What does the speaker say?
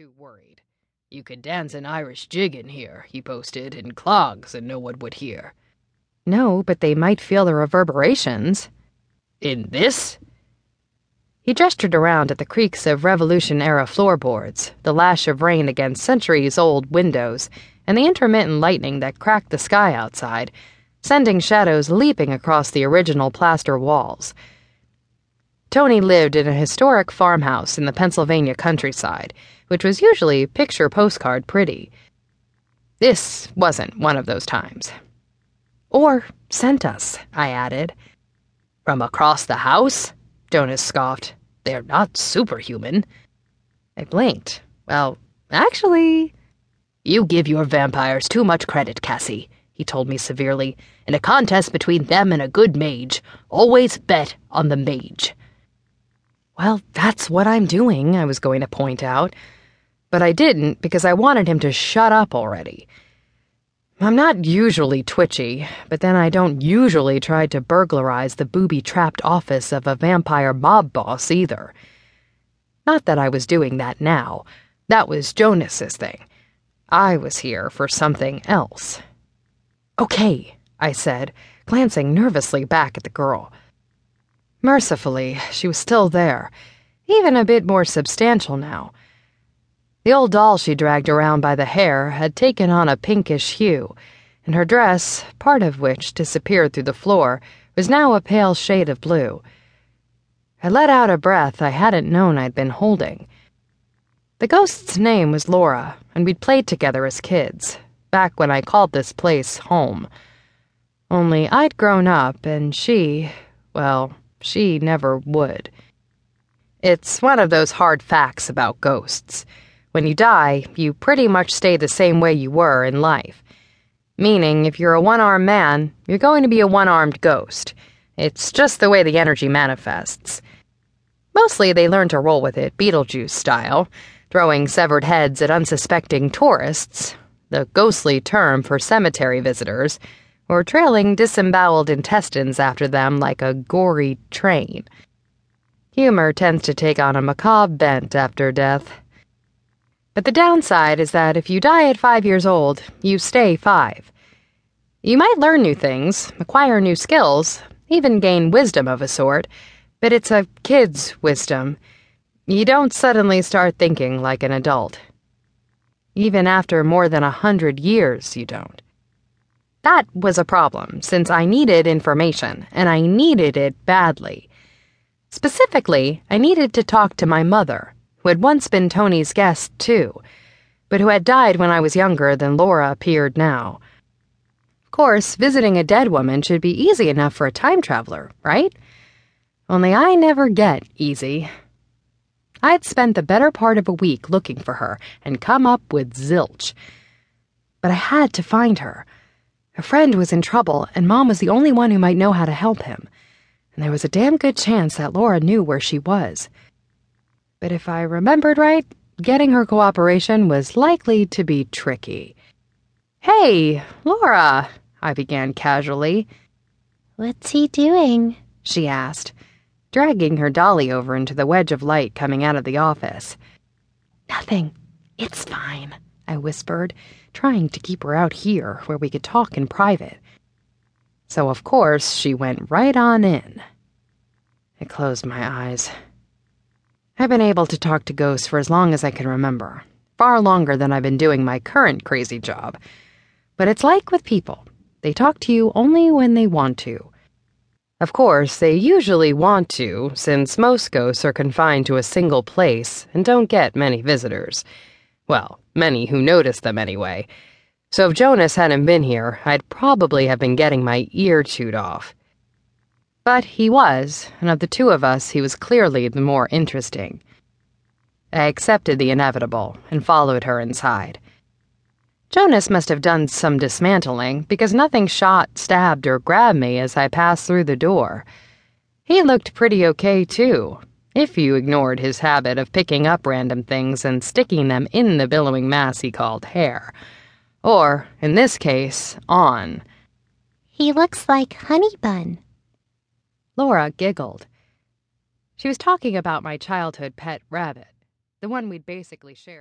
too worried. You could dance an Irish jig in here, he boasted, in clogs, and no one would hear. No, but they might feel the reverberations. In this? He gestured around at the creaks of Revolution era floorboards, the lash of rain against centuries old windows, and the intermittent lightning that cracked the sky outside, sending shadows leaping across the original plaster walls. Tony lived in a historic farmhouse in the Pennsylvania countryside, which was usually picture postcard pretty. This wasn't one of those times. Or sent us, I added. From across the house? Jonas scoffed. They're not superhuman. I blinked. Well, actually. You give your vampires too much credit, Cassie, he told me severely. In a contest between them and a good mage, always bet on the mage. Well, that's what I'm doing, I was going to point out. But I didn't because I wanted him to shut up already. I'm not usually twitchy, but then I don't usually try to burglarize the booby trapped office of a vampire mob boss either. Not that I was doing that now. That was Jonas's thing. I was here for something else. Okay, I said, glancing nervously back at the girl. Mercifully, she was still there, even a bit more substantial now. The old doll she dragged around by the hair had taken on a pinkish hue, and her dress, part of which disappeared through the floor, was now a pale shade of blue. I let out a breath I hadn't known I'd been holding. The ghost's name was Laura, and we'd played together as kids, back when I called this place home. Only I'd grown up, and she, well, she never would. It's one of those hard facts about ghosts. When you die, you pretty much stay the same way you were in life. Meaning, if you're a one armed man, you're going to be a one armed ghost. It's just the way the energy manifests. Mostly they learn to roll with it, Beetlejuice style, throwing severed heads at unsuspecting tourists, the ghostly term for cemetery visitors, or trailing disemboweled intestines after them like a gory train. Humor tends to take on a macabre bent after death. But the downside is that if you die at five years old, you stay five. You might learn new things, acquire new skills, even gain wisdom of a sort, but it's a kid's wisdom. You don't suddenly start thinking like an adult. Even after more than a hundred years, you don't. That was a problem, since I needed information, and I needed it badly. Specifically, I needed to talk to my mother who had once been Tony's guest, too, but who had died when I was younger than Laura appeared now. Of course, visiting a dead woman should be easy enough for a time traveler, right? Only I never get easy. I'd spent the better part of a week looking for her and come up with zilch. But I had to find her. A friend was in trouble, and Mom was the only one who might know how to help him. And there was a damn good chance that Laura knew where she was but if I remembered right, getting her cooperation was likely to be tricky. Hey, Laura, I began casually. What's he doing? she asked, dragging her dolly over into the wedge of light coming out of the office. Nothing. It's fine, I whispered, trying to keep her out here where we could talk in private. So, of course, she went right on in. I closed my eyes. I've been able to talk to ghosts for as long as I can remember, far longer than I've been doing my current crazy job. But it's like with people they talk to you only when they want to. Of course, they usually want to, since most ghosts are confined to a single place and don't get many visitors. Well, many who noticed them anyway. So if Jonas hadn't been here, I'd probably have been getting my ear chewed off. But he was, and of the two of us, he was clearly the more interesting. I accepted the inevitable and followed her inside. Jonas must have done some dismantling because nothing shot, stabbed, or grabbed me as I passed through the door. He looked pretty okay, too, if you ignored his habit of picking up random things and sticking them in the billowing mass he called hair. Or, in this case, on. He looks like Honey Bun. Laura giggled. She was talking about my childhood pet rabbit, the one we'd basically shared.